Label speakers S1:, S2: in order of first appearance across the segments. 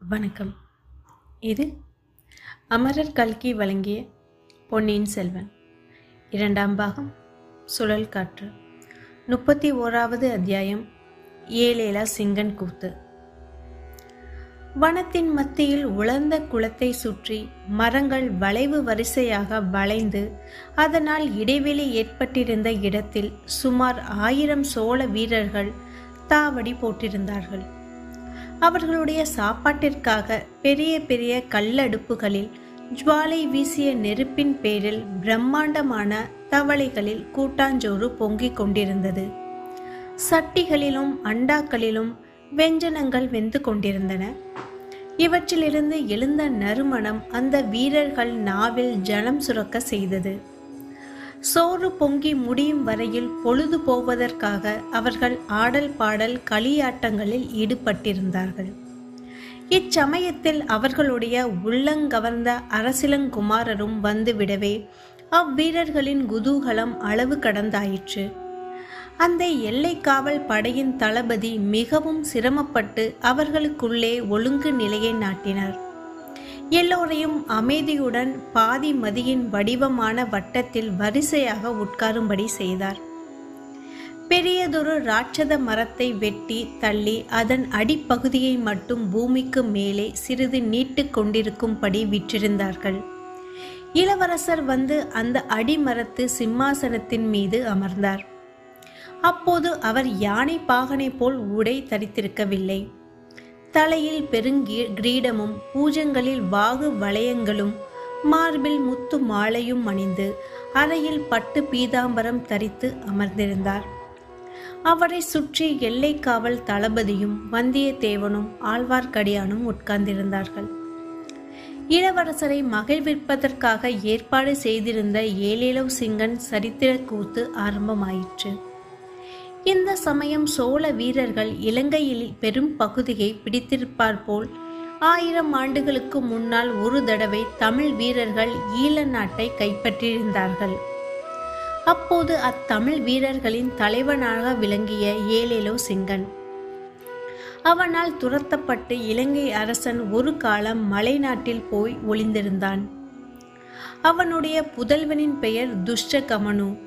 S1: வணக்கம். இது அமரர் கல்கி வழங்கிய பொன்னியின் செல்வன். இரண்டாம் பாகம் சுழல் காற்று. முப்பத்தி ஓராவது அத்தியாயம் ஏலேலா சிங்கன் கூத்து. வனத்தின் மத்தியில் உலர்ந்த குளத்தை சுற்றி மரங்கள் வளைவு வரிசையாக வளைந்து அதனால் இடைவெளி ஏற்பட்டிருந்த இடத்தில் சுமார் ஆயிரம் சோழ வீரர்கள் தாவடி போட்டிருந்தார்கள். அவர்களுடைய சாப்பாட்டிற்காக பெரிய பெரிய கல்லடுப்புகளில் ஜுவாலை வீசிய நெருப்பின் பேரில் பிரம்மாண்டமான தவளைகளில் கூட்டாஞ்சோறு பொங்கிக் கொண்டிருந்தது. சட்டிகளிலும் அண்டாக்களிலும் வெஞ்சனங்கள் வெந்து கொண்டிருந்தன. இவற்றிலிருந்து எழுந்த நறுமணம் அந்த வீரர்கள் நாவில் ஜலம் சுரக்க செய்தது. சோறு பொங்கி முடியும் வரையில் பொழுது போவதற்காக அவர்கள் ஆடல் பாடல் களியாட்டங்களில் ஈடுபட்டிருந்தார்கள். இச்சமயத்தில் அவர்களுடைய உள்ளங்கவர்ந்த அரசிலங்குமாரரும் வந்துவிடவே அவ்வீரர்களின் குதூகலம் அளவு கடந்தாயிற்று. அந்த எல்லை காவல் படையின் தளபதி மிகவும் சிரமப்பட்டு அவர்களுக்குள்ளே ஒழுங்கு நிலையை நாட்டினார். எல்லோரையும் அமைதியுடன் பாதி மதியின் வடிவமான வட்டத்தில் வரிசையாக உட்காரும்படி செய்தார். பெரியதொரு ராட்சத மரத்தை வெட்டி தள்ளி அதன் அடிப்பகுதியை மட்டும் பூமிக்கு மேலே சிறிது நீட்டு கொண்டிருக்கும்படி விற்றிருந்தார்கள் இளவரசர் வந்து அந்த அடிமரத்து சிம்மாசனத்தின் மீது அமர்ந்தார். அப்போது அவர் யானை பாகனை போல் உடை தரித்திருக்கவில்லை. தலையில் பெருங்கீ கிரீடமும் பூஜங்களில் வாகு வளையங்களும் மார்பில் முத்து மாலையும் அணிந்து அறையில் பட்டு பீதாம்பரம் தரித்து அமர்ந்திருந்தார். அவரை சுற்றி எல்லை காவல் தளபதியும் வந்தியத்தேவனும் ஆழ்வார்க்கடியானும் உட்கார்ந்திருந்தார்கள். இளவரசரை மகிழ்விப்பதற்காக ஏற்பாடு செய்திருந்த ஏலேலவ் சிங்கன் சரித்திர கூத்து ஆரம்பமாயிற்று. இந்த சமயம் சோழ வீரர்கள் இலங்கையில் பெரும் பகுதியை பிடித்திருப்பார் போல். ஆயிரம் ஆண்டுகளுக்கு முன்னால் ஒரு தடவை தமிழ் வீரர்கள் ஈழ நாட்டை கைப்பற்றியிருந்தார்கள். அப்போது அத்தமிழ் வீரர்களின் தலைவனாக விளங்கிய ஏலேலோ சிங்கன். அவனால் துரத்தப்பட்டு இலங்கை அரசன் ஒரு காலம் மலைநாட்டில் போய் ஒளிந்திருந்தான். அவனுடைய புதல்வனின் பெயர் துஷ்டகமனு.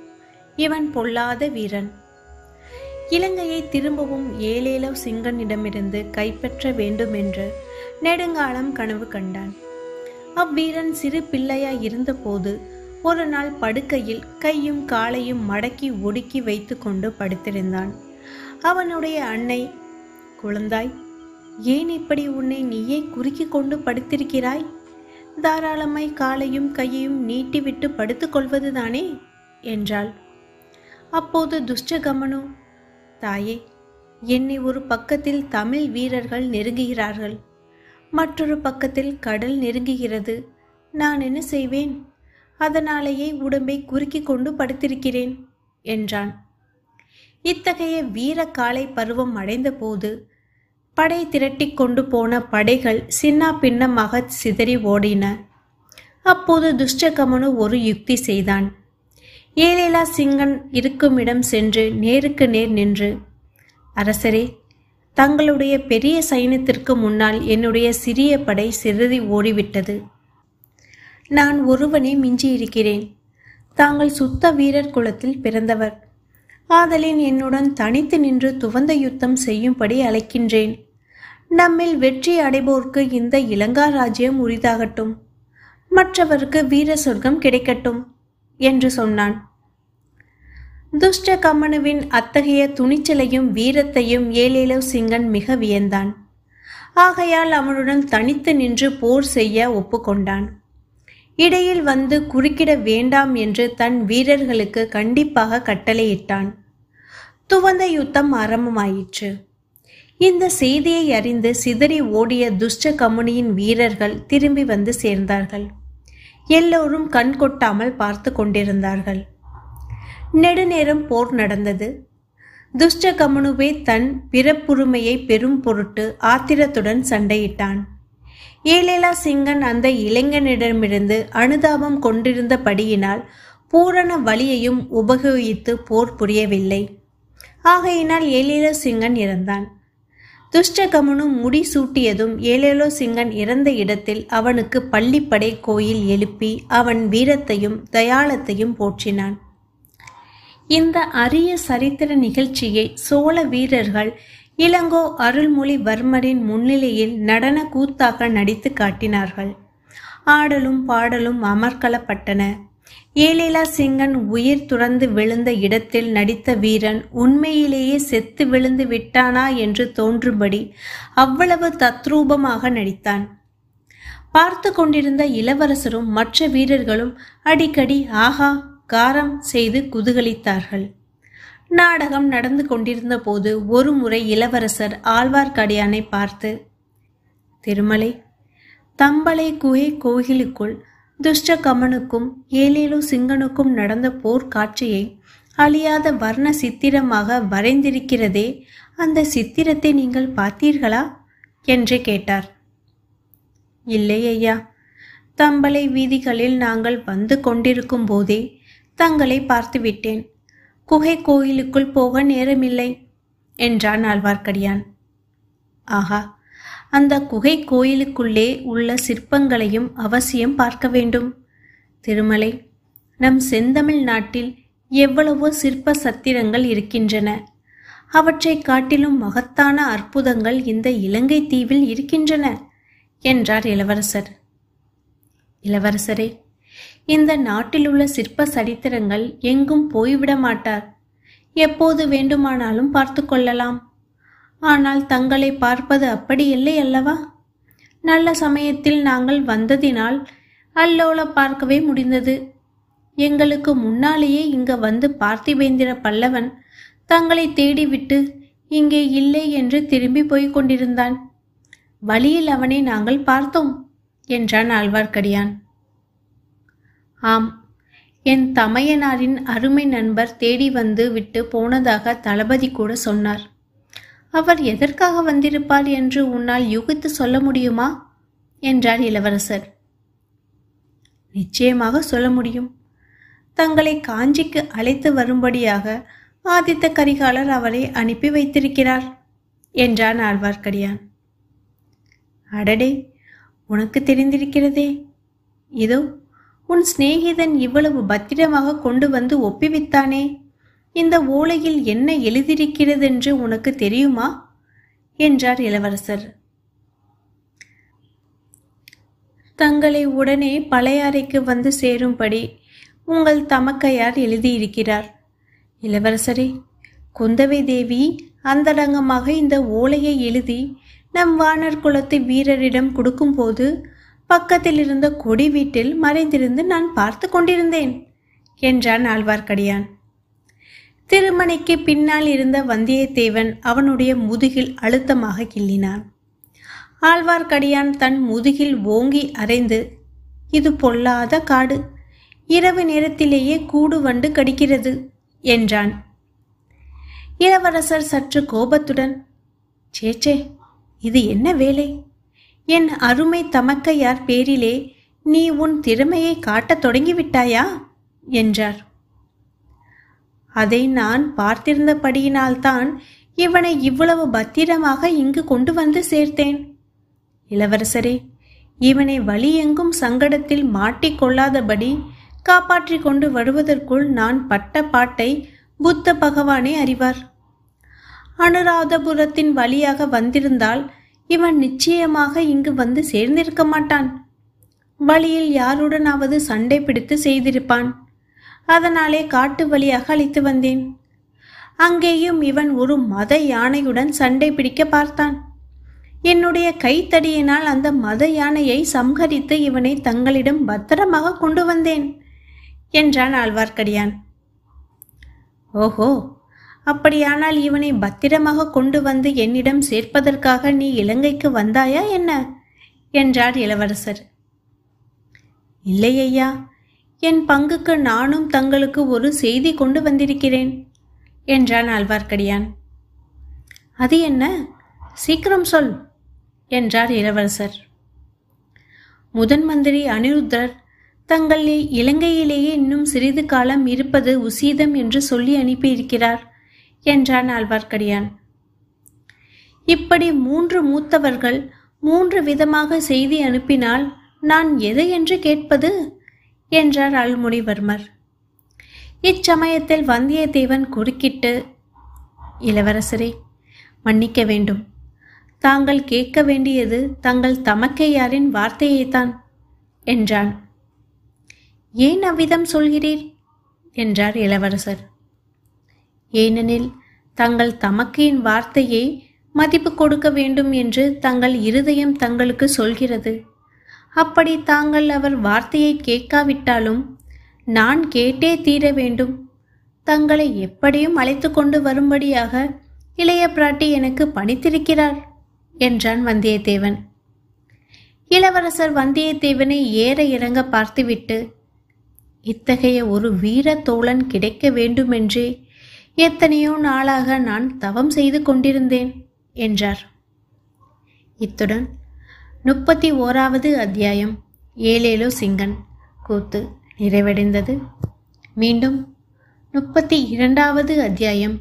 S1: இவன் பொல்லாத வீரன். இலங்கையை திரும்பவும் ஏலேலவ் சிங்கனிடமிருந்து கைப்பற்ற வேண்டும் என்று நெடுங்காலம் கனவு கண்டான். அவ்வீரன் சிறு பிள்ளையாய் இருந்தபோது ஒரு நாள் படுக்கையில் கையும் காலையும் மடக்கி ஒடுக்கி வைத்து கொண்டு படுத்திருந்தான். அவனுடைய அன்னை குழந்தாய் ஏன் இப்படி உன்னை நீயே குறுக்கி கொண்டு படுத்திருக்கிறாய்? தாராளமாய் காலையும் கையையும் நீட்டிவிட்டு படுத்துக்கொள்வதுதானே? என்றாள். அப்போது துஷ்டகமனு தாயே என்னை ஒரு பக்கத்தில் தமிழ் வீரர்கள் நெருங்குகிறார்கள். மற்றொரு பக்கத்தில் கடல் நெருங்குகிறது. நான் என்ன செய்வேன்? அதனாலேயே உடம்பை குறுக்கி கொண்டு படுத்திருக்கிறேன் என்றான். இத்தகைய வீர காலை பருவம் அடைந்தபோது படை திரட்டி கொண்டு போன படைகள் சின்ன பின்னமாக சிதறி ஓடின. அப்போது துஷ்டகமனு ஒரு யுக்தி செய்தான். ஏலேலா சிங்கன் இருக்குமிடம் சென்று நேருக்கு நேர் நின்று அரசரே தங்களுடைய பெரிய சைன்யத்திற்கு முன்னால் என்னுடைய சிறிய படை சிதறி ஓடிவிட்டது. நான் ஒருவனே மிஞ்சியிருக்கிறேன். தாங்கள் சுத்த வீரர் குலத்தில் பிறந்தவர். ஆதலின் என்னுடன் தனித்து நின்று துவந்த யுத்தம் செய்யும்படி அழைக்கின்றேன். நம்மில் வெற்றி அடைவோர்க்கு இந்த இலங்கா ராஜ்யம் உரிதாகட்டும். மற்றவருக்கு வீர சொர்க்கம் கிடைக்கட்டும். என்று சொன்னான். துஷ்ட கம்மனுவின் அத்தகைய துணிச்சலையும் வீரத்தையும் ஏலேலவ் சிங்கன் மிக வியந்தான். ஆகையால் அவனுடன் தனித்து நின்று போர் செய்ய ஒப்புக்கொண்டான். இடையில் வந்து குறுக்கிட வேண்டாம் என்று தன் வீரர்களுக்கு கண்டிப்பாக கட்டளையிட்டான். துவந்த யுத்தம் ஆரம்பமாயிற்று. இந்த செய்தியை அறிந்து சிதறி ஓடிய துஷ்ட கமுனியின் வீரர்கள் திரும்பி வந்து சேர்ந்தார்கள். எல்லோரும் கண் கொட்டாமல் பார்த்து கொண்டிருந்தார்கள். நெடுநேரம் போர் நடந்தது. துஷ்ட கமனுவே தன் பிறப்புரிமையை பெரும் பொருட்டு ஆத்திரத்துடன் சண்டையிட்டான். ஏலேலா சிங்கன் அந்த இளைஞனிடமிருந்து அனுதாபம் கொண்டிருந்தபடியினால் பூரண வழியையும் உபயோகித்து போர் புரியவில்லை. ஆகையினால் ஏலேலா சிங்கன் இறந்தான். துஷ்டகமனும் முடி சூட்டியதும் ஏலேலோ சிங்கன் இறந்த இடத்தில் அவனுக்கு பள்ளிப்படை கோயில் எழுப்பி அவன் வீரத்தையும் தயாளத்தையும் போற்றினான். இந்த அரிய சரித்திர நிகழ்ச்சியை சோழ வீரர்கள் இளங்கோ அருள்மொழிவர்மரின் முன்னிலையில் நடன கூத்தாக நடித்து காட்டினார்கள். ஆடலும் பாடலும் அமர்கலப்பட்டன. ஏலீலா சிங்கன் உயிர் துறந்து விழுந்த இடத்தில் நடித்த வீரன் உண்மையிலேயே செத்து விழுந்து விட்டானா என்று தோன்றும்படி அவ்வளவு தத்ரூபமாக நடித்தான். பார்த்து கொண்டிருந்த இளவரசரும் மற்ற வீரர்களும் அடிக்கடி ஆஹா காரம் செய்து குதூகலித்தார்கள். நாடகம் நடந்து கொண்டிருந்த போது ஒரு முறை இளவரசர் ஆழ்வார்க்கடியானை பார்த்து திருமலை தம்பளை குகை கோயிலுக்குள் துஷ்ட கமனுக்கும் ஏலேலு சிங்கனுக்கும் நடந்த போர் காட்சியை அழியாத வர்ண சித்திரமாக வரைந்திருக்கிறதே அந்த சித்திரத்தை நீங்கள் பார்த்தீர்களா? என்று கேட்டார். இல்லை ஐயா தம்பளை வீதிகளில் நாங்கள் வந்து கொண்டிருக்கும் போதே தங்களை பார்த்துவிட்டேன். குகை கோயிலுக்குள் போக நேரமில்லை என்றான் ஆழ்வார்க்கடியான். ஆஹா அந்த குகை கோயிலுக்குள்ளே உள்ள சிற்பங்களையும் அவசியம் பார்க்க வேண்டும். திருமலை நம் செந்தமிழ் நாட்டில் எவ்வளவோ சிற்ப சத்திரங்கள் இருக்கின்றன. அவற்றை காட்டிலும் மகத்தான அற்புதங்கள் இந்த இலங்கை தீவில் இருக்கின்றன என்றார் இளவரசர். இளவரசரே இந்த நாட்டிலுள்ள சிற்ப சரித்திரங்கள் எங்கும் போய்விட மாட்டார் எப்போது வேண்டுமானாலும் பார்த்து கொள்ளலாம். ஆனால் தங்களை பார்ப்பது அப்படி இல்லை அல்லவா? நல்ல சமயத்தில் நாங்கள் வந்ததினால் அல்லோல பார்க்கவே முடிந்தது. எங்களுக்கு முன்னாலேயே இங்க வந்து பார்த்திபேந்திர பல்லவன் தங்களை தேடிவிட்டு இங்கே இல்லை என்று திரும்பி போய்க் கொண்டிருந்தான். வழியில் அவனை நாங்கள் பார்த்தோம் என்றான் ஆழ்வார்க்கடியான். ஆம் என் தமையனாரின் அருமை நண்பர் தேடி வந்து விட்டு போனதாக தளபதி கூட சொன்னார். அவர் எதற்காக வந்திருப்பார் என்று உன்னால் யூகித்து சொல்ல முடியுமா? என்றார் இளவரசர். நிச்சயமாக சொல்ல முடியும். தங்களை காஞ்சிக்கு அழைத்து வரும்படியாக ஆதித்த கரிகாலர் அவரை அனுப்பி வைத்திருக்கிறார் என்றான் ஆழ்வார்க்கடியான். அடடே உனக்கு தெரிந்திருக்கிறதே. இதோ உன் சிநேகிதன் இவ்வளவு பத்திரமாக கொண்டு வந்து ஒப்பிவித்தானே? இந்த ஓலையில் என்ன எழுதியிருக்கிறதென்று உனக்கு தெரியுமா? என்றார் இளவரசர். தங்களை உடனே பழையாறைக்கு வந்து சேரும்படி உங்கள் தமக்கையார் எழுதியிருக்கிறார். இளவரசரே குந்தவை தேவி அந்தடங்கமாக இந்த ஓலையை எழுதி நம் வானர் குலத்து வீரரிடம் கொடுக்கும்போது பக்கத்தில் இருந்த கொடி வீட்டில் மறைந்திருந்து நான் பார்த்து கொண்டிருந்தேன் என்றான் ஆழ்வார்க்கடியான். திருமணிக்கு பின்னால் இருந்த வந்தியத்தேவன் அவனுடைய முதுகில் அழுத்தமாக கிள்ளினான். ஆழ்வார்க்கடியான் தன் முதுகில் ஓங்கி அரைந்து இது பொல்லாத காடு. இரவு நேரத்திலேயே கூடு வண்டு கடிக்கிறது என்றான். இளவரசர் சற்று கோபத்துடன் சேச்சே இது என்ன வேலை? என் அருமை தமக்கையார் பேரிலே நீ உன் திறமையை காட்டத் தொடங்கிவிட்டாயா? என்றார். அதை நான் பார்த்திருந்தபடியினால்தான் இவனை இவ்வளவு பத்திரமாக இங்கு கொண்டு வந்து சேர்த்தேன். இளவரசரே இவனை வழியெங்கும் சங்கடத்தில் மாட்டிக்கொள்ளாதபடி காப்பாற்றி கொண்டு வருவதற்குள் நான் பட்ட பாட்டை புத்த பகவானே அறிவார். அனுராதபுரத்தின் வழியாக வந்திருந்தால் இவன் நிச்சயமாக இங்கு வந்து சேர்ந்திருக்க மாட்டான். வழியில் யாருடனாவது சண்டை பிடித்து செய்திருப்பான். அதனாலே காட்டு வழியாக அழைத்து வந்தேன். அங்கேயும் இவன் ஒரு மத யானையுடன் சண்டை பிடிக்க பார்த்தான். என்னுடைய கைத்தடியினால் அந்த மத யானையை சம்ஹரித்து இவனை தங்களிடம் பத்திரமாக கொண்டு வந்தேன் என்றான் ஆழ்வார்க்கடியான். ஓஹோ அப்படியானால் இவனை பத்திரமாக கொண்டு வந்து என்னிடம் சேர்ப்பதற்காக நீ இலங்கைக்கு வந்தாயா என்ன? என்றார் இளவரசர். இல்லை ஐயா என் பங்குக்கு நானும் தங்களுக்கு ஒரு செய்தி கொண்டு வந்திருக்கிறேன் என்றான் ஆழ்வார்க்கடியான். அது என்ன? சீக்கிரம் சொல் என்றார் இளவரசர். முதன் மந்திரி அனிருத்தர் தங்களை இலங்கையிலேயே இன்னும் சிறிது காலம் இருப்பது உசீதம் என்று சொல்லி அனுப்பியிருக்கிறார் என்றான் ஆழ்வார்க்கடியான். இப்படி மூன்று மூத்தவர்கள் மூன்று விதமாக செய்தி அனுப்பினால் நான் எது என்று கேட்பது? என்றார் அருள்மொழிவர்மர் இச்சமயத்தில் வந்தியத்தேவன் குறுக்கிட்டு இளவரசரே மன்னிக்க வேண்டும். தாங்கள் கேட்க வேண்டியது தங்கள் தமக்கையாரின் வார்த்தையைத்தான் என்றான். ஏன் அவ்விதம் சொல்கிறீர்? என்றார் இளவரசர். ஏனெனில் தங்கள் தமக்கையின் வார்த்தையை மதிப்பு கொடுக்க வேண்டும் என்று தங்கள் இருதயம் தங்களுக்கு சொல்கிறது. அப்படி தாங்கள் அவர் வார்த்தையை கேட்காவிட்டாலும் நான் கேட்டே தீர வேண்டும். தங்களை எப்படியும் அழைத்து கொண்டு வரும்படியாக இளைய பிராட்டி எனக்கு பணித்திருக்கிறார் என்றான் வந்தியத்தேவன். இளவரசர் வந்தியத்தேவனை ஏற இறங்க பார்த்துவிட்டு இத்தகைய ஒரு வீர தோழன் கிடைக்க வேண்டுமென்றே எத்தனையோ நாளாக நான் தவம் செய்து கொண்டிருந்தேன் என்றார். இத்துடன் முப்பத்தி ஓராவது அத்தியாயம். ஏழேலோ சிங்கன். கூத்து நிறைவடைந்தது. மீண்டும் முப்பத்தி இரண்டாவது அத்தியாயம்.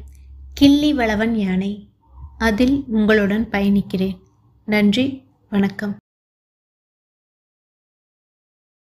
S1: கிள்ளி வளவன் யானை. அதில் உங்களுடன் பயணிக்கிறேன். நன்றி வணக்கம்.